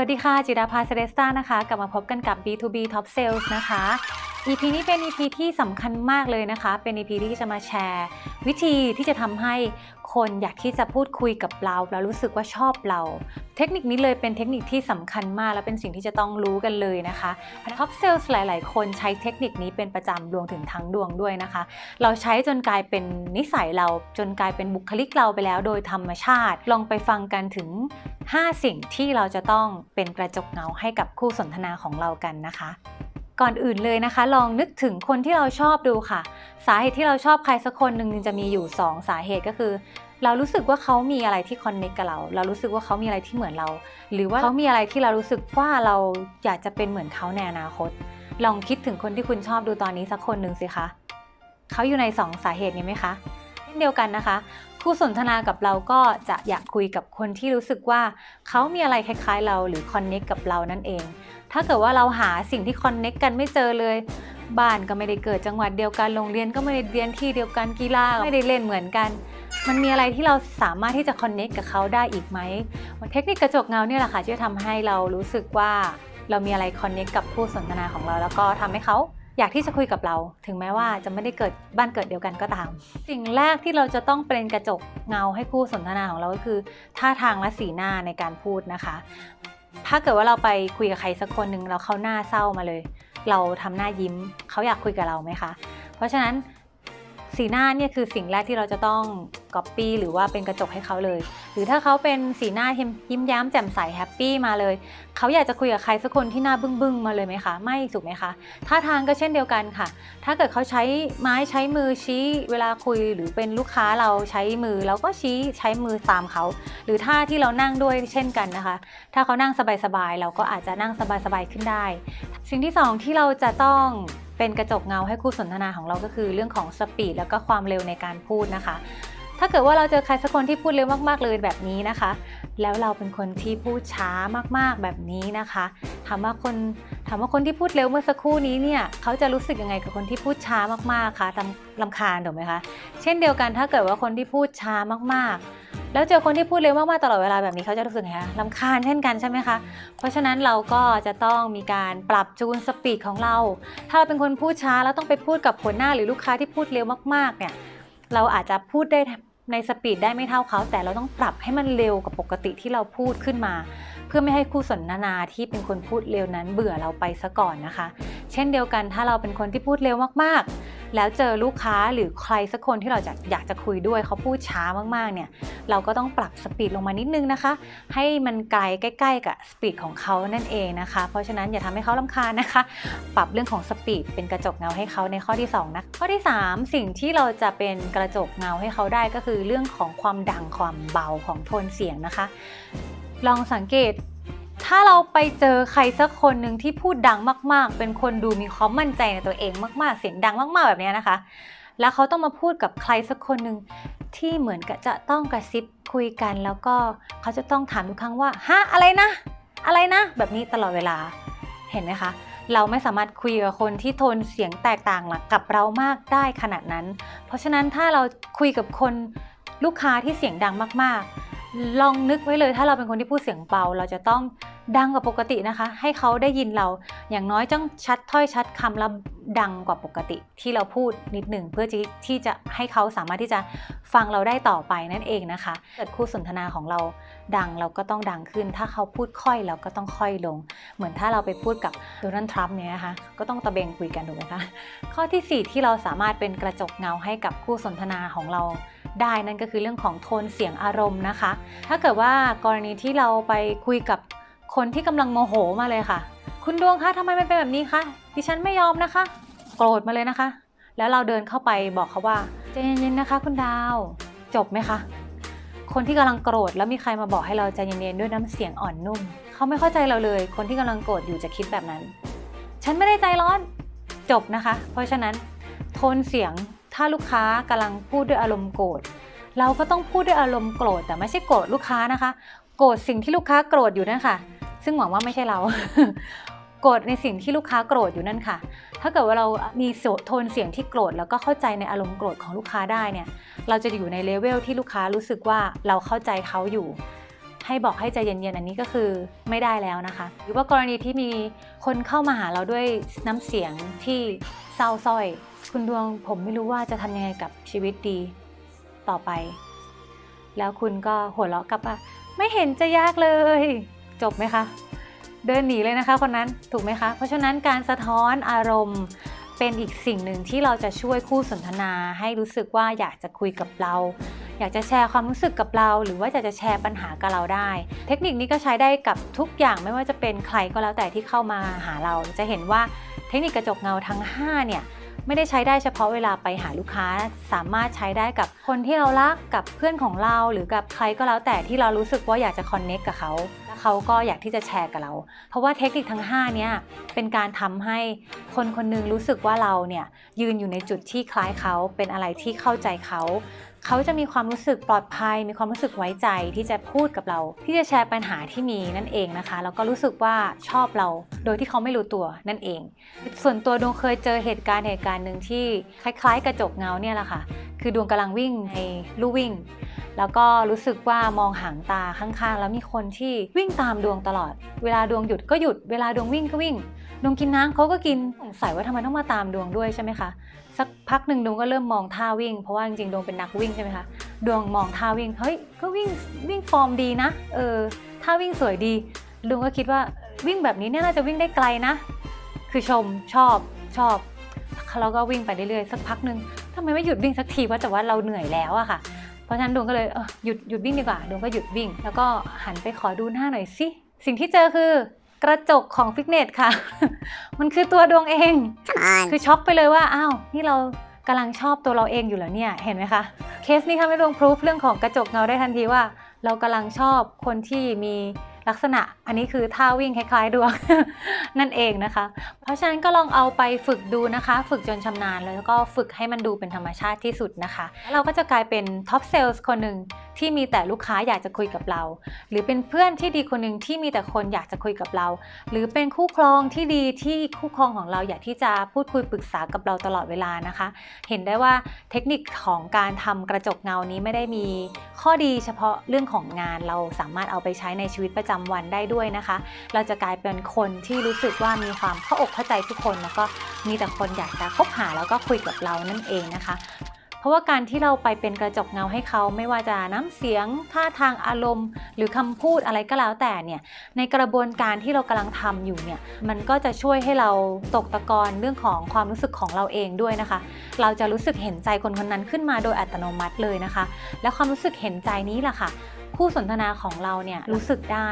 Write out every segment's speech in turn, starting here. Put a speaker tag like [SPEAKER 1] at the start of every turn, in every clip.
[SPEAKER 1] สวัสดีค่ะ จิดาภาเซเลสตานะคะ กลับมาพบกันกับ B2B Top Sales นะคะ EP นี้เป็น EP ที่สำคัญมากเลยนะคะ เป็น EP ที่จะมาแชร์ วิธีที่จะทำให้คนอยากที่จะพูดคุยกับเราแล้วรู้สึกว่าชอบเรา เทคนิคนี้เลยเป็นเทคนิคที่สำคัญมากและเป็นสิ่งที่จะต้องรู้กันเลยนะคะ Top Sales หลาย ๆ คนใช้เทคนิคนี้เป็นประจำรวมถึงทั้งดวงด้วยนะคะ เราใช้จนกลายเป็นนิสัยเราจนกลายเป็นบุคลิกเราไปแล้วโดยธรรมชาติ ลองไปฟังกันถึง 5 สิ่งที่เราจะต้องเป็นกระจกเงาให้กับคู่สนทนาของเรากันนะคะ ก่อนอื่นเลยนะคะ ลองนึกถึงคนที่เราชอบดูค่ะ สาเหตุที่เราชอบใครสักคนหนึ่งจะมีอยู่ 2 สาเหตุก็คือ เรารู้สึกว่าเขามีอะไรที่คอนเนคกับเรา เรารู้สึกว่าเขามีอะไรที่เหมือนเรา หรือว่าเขามีอะไรที่เรารู้สึกว่าเราอยากจะเป็นเหมือนเขาในอนาคต ลองคิดถึงคนที่คุณชอบดูตอนนี้สักคนหนึ่งสิคะเขาอยู่ใน 2 สาเหตุนี้ไหมคะเช่นเดียวกันนะคะคู่สนทนากับเราก็จะอยากคุยกับคนที่รู้สึกว่าเขามีอะไรคล้ายๆเราหรือคอนเน็กกับเรานั่นเอง ถ้าเกิดว่าเราหาสิ่งที่คอนเน็กกันไม่เจอเลย บ้านก็ไม่ได้เกิดจังหวัดเดียวกันโรงเรียนก็ไม่ได้เรียนที่เดียวกันกีฬาไม่ได้เล่นเหมือนกัน มันมีอะไรที่เราสามารถที่จะคอนเน็กกับเขาได้อีกไหมเทคนิคกระจกเงาเนี่ยแหละค่ะที่จะทำให้เรารู้สึกว่าเรามีอะไรคอนเน็กกับผู้สนทนาของเรา แล้วก็ทำให้เขาอยากที่จะคุยกับเรา ถึงแม้ว่าจะไม่ได้เกิดบ้านเกิดเดียวกันก็ตาม สิ่งแรกที่เราจะต้องเป็นกระจกเงาให้คู่สนทนาของเราก็คือ ท่าทางและสีหน้าในการพูดนะคะ ถ้าเกิดว่าเราไปคุยกับใครสักคนหนึ่งแล้วเขาหน้าเศร้ามาเลย เราทำหน้ายิ้มเขาอยากคุยกับเราไหมคะ เพราะฉะนั้น สีหน้าเนี่ยคือสิ่งแรกที่เราจะต้องก๊อปปี้หรือว่าเป็นกระจกให้เขาเลย หรือถ้าเขาเป็นสีหน้ายิ้มแย้มแจ่มใส happy มาเลย เขาอยากจะคุยกับใครสักคนที่หน้าบึ้งบึ้งมาเลยไหมคะไม่ถูกไหมคะท่าทางก็เช่นเดียวกันค่ะ ถ้าเกิดเขาใช้ไม้ใช้มือชี้เวลาคุยหรือเป็นลูกค้าเราใช้มือเราก็ชี้ใช้มือตามเขา หรือท่าที่เรานั่งด้วยเช่นกันนะคะ ถ้าเขานั่งสบายๆเราก็อาจจะนั่งสบายๆขึ้นได้ สิ่งที่สองที่เราจะต้อง เป็นกระจกเงาให้คู่สนทนาของเราก็คือเรื่องของสปีดแล้วก็ความเร็วในการพูดนะคะ ถ้าเกิดว่าเราเจอใครสักคนที่พูดเร็วมากๆเลยแบบนี้นะคะ แล้วเราเป็นคนที่พูดช้ามากๆแบบนี้นะคะถามว่าคนถามว่าคนที่พูดเร็วเมื่อสักครู่นี้เนี่ยเขาจะรู้สึกยังไงกับคนที่พูดช้ามากๆคะลำลำคาญถูกไหมคะ เช่นเดียวกันถ้าเกิดว่าคนที่พูดช้ามากๆ แล้วเจอคนที่พูดเร็วมากๆตลอดเวลาแบบนี้เขาจะรู้สึกไงคะลำคาญเช่นกันใช่ไหมคะ เพราะฉะนั้นเราก็จะต้องมีการปรับจูนสปีดของเรา ถ้าเราเป็นคนพูดช้าแล้วต้องไปพูดกับหัวหน้าหรือลูกค้าที่พูดเร็วมากๆเนี่ย เราอาจจะพูดได้ใน speed ได้ไม่เท่าเขา แต่เราต้องปรับให้มันเร็วกว่าปกติที่เราพูดขึ้นมา เพื่อไม่ให้คู่สนทนาที่เป็นคนพูดเร็วนั้นเบื่อเราไปซะก่อนนะคะ เช่นเดียวกันถ้าเราเป็นคนที่พูดเร็วมากๆ แล้วเจอลูกค้าหรือใครสักคนที่เราจะอยากจะคุยด้วยเขาพูดช้ามากๆเนี่ยเราก็ต้องปรับ speed ลงมานิดนึงนะคะ ให้มันใกล้ใกล้ ๆ กับ speed ของเขานั่นเองนะคะ เพราะฉะนั้นอย่าทำให้เขารำคาญนะคะ ปรับเรื่องของสปีดเป็นกระจกเงาให้เขาในข้อที่ 2 นะ ข้อที่ 3 สิ่งที่เราจะเป็นกระจกเงาให้เขาได้ก็คือเรื่องของความดังความเบาของโทนเสียงนะคะ ลองสังเกต ถ้าเราไปเจอใครสักคนหนึ่งที่พูดดังมาก ๆ เป็นคนดูมีความมั่นใจในตัวเองมาก ๆ เสียงดังมาก ๆ แบบนี้นะคะ แล้วเขาต้องมาพูดกับใครสักคนหนึ่งที่เหมือนกับจะต้องกระซิบคุยกัน แล้วก็เขาจะต้องถามทุกครั้งว่าฮะอะไรนะ อะไรนะ แบบนี้ตลอดเวลา เห็นไหมคะ เราไม่สามารถคุยกับคนที่โทนเสียงแตกต่างกับเรามากได้ขนาดนั้น เพราะฉะนั้นถ้าเราคุยกับคนลูกค้าที่เสียงดังมาก ๆ ลองนึกไว้เลยถ้าเราเป็นคนที่พูดเสียงเบาเราจะต้องดังกว่าปกตินะคะ ให้เขาได้ยินเราอย่างน้อยต้องชัดถ้อยชัดคำและดังกว่าปกติ ที่เราพูดนิดหนึ่งเพื่อที่จะให้เขาสามารถที่จะฟังเราได้ต่อไปนั่นเองนะคะเกิดคู่สนทนาของเราดังเราก็ต้องดังขึ้น ถ้าเขาพูดค่อยเราก็ต้องค่อยลง เหมือนถ้าเราไปพูดกับโดนัลด์ทรัมป์เนี่ยนะคะก็ต้องตะเบงคุยกันถูกไหมคะข้อที่ 4 ที่เราสามารถเป็นกระจกเงาให้กับคู่สนทนาของเรา ได้นั่นก็คือเรื่องของโทนเสียงอารมณ์นะคะ ถ้าเกิดว่ากรณีที่เราไปคุยกับคนที่กำลังโมโหมาเลยค่ะ คุณดวงคะทำไมมันเป็นแบบนี้คะดิฉันไม่ยอมนะคะ โกรธมาเลยนะคะ แล้วเราเดินเข้าไปบอกเขาว่าใจเย็นๆนะคะ คุณดาว จบไหมคะคนที่กำลังโกรธแล้วมีใครมาบอกให้เราใจเย็นๆด้วยน้ำเสียงอ่อนนุ่ม เขาไม่เข้าใจเราเลย คนที่กำลังโกรธอยู่จะคิดแบบนั้น ฉันไม่ได้ใจร้อนจบนะคะ เพราะฉะนั้นโทนเสียง ถ้าลูกค้ากำลังพูดด้วยอารมณ์โกรธเราก็ต้องพูดด้วยอารมณ์โกรธแต่ไม่ใช่โกรธลูกค้านะคะ โกรธสิ่งที่ลูกค้าโกรธอยู่นั่นค่ะ ซึ่งหวังว่าไม่ใช่เรา โกรธในสิ่งที่ลูกค้าโกรธอยู่นั่นค่ะ ถ้าเกิดว่าเรามีโทนเสียงที่โกรธแล้วก็เข้าใจในอารมณ์โกรธของลูกค้าได้เนี่ย เราจะอยู่ในเลเวลที่ลูกค้ารู้สึกว่าเราเข้าใจเขาอยู่ ให้บอกให้ใจเย็นๆอันนี้ก็คือไม่ได้แล้วนะคะ หรือว่ากรณีที่มีคนเข้ามาหาเราด้วยน้ำเสียงที่ เศร้าส้อย คุณดวงผมไม่รู้ว่าจะทำยังไงกับชีวิตดีต่อไป แล้วคุณก็หัวเราะกลับว่าไม่เห็นจะยากเลย จบไหมคะ เดินหนีเลยนะคะคนนั้นถูกไหมคะ เพราะฉะนั้นการสะท้อนอารมณ์เป็นอีกสิ่งหนึ่งที่เราจะช่วยคู่สนทนาให้รู้สึกว่าอยากจะคุยกับเรา อยากจะแชร์ความรู้สึกกับเรา หรือว่าอยากจะแชร์ปัญหากับเราได้ เทคนิคนี้ก็ใช้ได้กับทุกอย่างไม่ว่าจะเป็นใครก็แล้วแต่ที่เข้ามาหาเรา จะเห็นว่า เทคนิคกระจกเงาทั้ง 5 เนี่ยไม่ได้ใช้ได้เฉพาะเวลาไปหาลูกค้า สามารถใช้ได้กับคนที่เรารักกับเพื่อนของเรา หรือกับใครก็แล้วแต่ที่เรารู้สึกว่าอยากจะคอนเน็กกับเขาและเขาก็อยากที่จะแชร์กับเรา เพราะว่าเทคนิคทั้ง 5 เนี่ยเป็นการทำให้คนคนหนึงรู้สึกว่าเราเนี่ยยืนอยู่ในจุดที่คล้ายเขาเป็นอะไรที่เข้าใจเขา เขาจะมีความรู้สึกปลอดภัย มีความรู้สึกไว้ใจที่จะพูดกับเรา ที่จะแชร์ปัญหาที่มีนั่นเองนะคะแล้วก็รู้สึกว่าชอบเรา โดยที่เขาไม่รู้ตัวนั่นเอง ส่วนตัวดวงเคยเจอเหตุการณ์เหตุการณ์หนึ่งที่คล้าย ๆ กระจกเงาเนี่ยแหละค่ะ คือดวงกำลังวิ่งในลู่วิ่ง แล้วก็รู้สึกว่ามองหางตาข้างๆ แล้วมีคนที่วิ่งตามดวงตลอด เวลาดวงหยุดก็หยุด เวลาดวงวิ่งก็วิ่ง ดวงกินน้ำเขาก็กินสงสัยว่าทำไมต้องมาตามดวงด้วยใช่ไหมคะสักพักหนึ่งดวงก็เริ่มมองท่าวิ่ง เพราะว่าจริงๆดวงเป็นนักวิ่งใช่ไหมคะดวงมองท่าวิ่งเฮ้ยก็วิ่งวิ่งฟอร์มดีนะเออท่าวิ่งสวยดีดวงก็คิดว่าวิ่งแบบนี้เนี่ยน่าจะวิ่งได้ไกลนะ คือชมชอบชอบแล้วก็วิ่งไปเรื่อยๆสักพักหนึ่งทำไมไม่หยุดวิ่งสักทีว่าแต่ว่าเราเหนื่อยแล้วอะค่ะเพราะฉะนั้นดวงก็เลยเออหยุดหยุดวิ่งดีกว่าดวงก็หยุดวิ่ง แล้วก็หันไปขอดูหน้าหน่อยสิ สิ่งที่เจอคือ กระจกของฟิตเนสค่ะ มันคือตัวดวงเอง คือช็อกไปเลยว่า อ้าว นี่เรากำลังชอบตัวเราเองอยู่แล้วเนี่ย เห็นไหมคะ เคสนี้ทำให้ดวงพรูฟเรื่องของกระจกเงาได้ทันทีว่า เรากำลังชอบคนที่มี ลักษณะอันนี้คือท่าวิ่งคล้ายๆดวงนั่นเองนะคะ เพราะฉะนั้นก็ลองเอาไปฝึกดูนะคะ ฝึกจนชำนาญแล้วก็ฝึกให้มันดูเป็นธรรมชาติที่สุดนะคะ เราก็จะกลายเป็น top sales คนหนึ่งที่มีแต่ลูกค้าอยากจะคุยกับเรา หรือเป็นเพื่อนที่ดีคนหนึ่งที่มีแต่คนอยากจะคุยกับเรา หรือเป็นคู่ครองที่ดีที่คู่ครองของเราอยากที่จะพูดคุยปรึกษากับเราตลอดเวลานะคะ เห็นได้ว่าเทคนิคของการทำกระจกเงานี้ไม่ได้มีข้อดีเฉพาะเรื่องของงานเราสามารถเอาไปใช้ในชีวิตประจำวันได้ด้วยนะคะ เราจะกลายเป็นคนที่รู้สึกว่ามีความเข้าอกเข้าใจทุกคน แล้วก็มีแต่คนอยากจะคบหาแล้วก็คุยกับเรานั่นเองนะคะเพราะว่าการที่เราไปเป็นกระจกเงาให้เขาไม่ว่าจะน้ำเสียงท่าทางอารมณ์ หรือคำพูดอะไรก็แล้วแต่เนี่ยในกระบวนการที่เรากำลังทำอยู่เนี่ยมันก็จะช่วยให้เราตกตะกอนเรื่องของความรู้สึกของเราเองด้วยนะคะ เราจะรู้สึกเห็นใจคนคนนั้นขึ้นมาโดยอัตโนมัติเลยนะคะ และความรู้สึกเห็นใจนี้แหละค่ะ คู่สนทนาของเราเนี่ยรู้สึกได้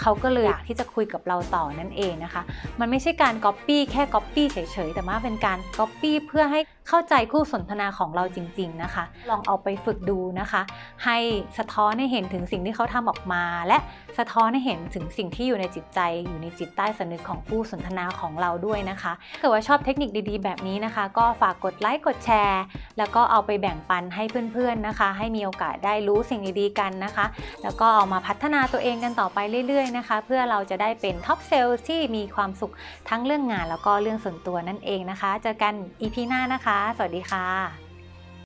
[SPEAKER 1] เขาก็เลยอยากที่จะคุยกับเราต่อนั่นเองนะคะ มันไม่ใช่การก๊อปปี้แค่ก๊อปปี้เฉยๆ แต่ว่าเป็นการก๊อปปี้เพื่อให้เข้าใจคู่สนทนาของเราจริง ๆนะคะ ลองเอาไปฝึกดูนะคะ ให้สะท้อนให้เห็นถึงสิ่งที่เขาทำออกมา และสะท้อนให้เห็นถึงสิ่งที่อยู่ในจิตใจ อยู่ในจิตใต้สำนึกของคู่สนทนาของเราด้วยนะคะถ้าเกิดว่าชอบเทคนิคดีๆ แบบนี้นะคะ ก็ฝากกดไลค์กดแชร์ แล้วก็เอาไปแบ่งปันให้เพื่อนๆนะคะ ให้มีโอกาสได้รู้สิ่งดีๆกันนะคะแล้วก็เอามาพัฒนาตัวเองกันต่อไปเรื่อยๆนะคะ เพื่อเราจะได้เป็น top sales ที่มีความสุขทั้งเรื่องงาน แล้วก็เรื่องส่วนตัวนั่นเองนะคะ เจอกัน EP หน้านะคะ สวัสดีค่ะ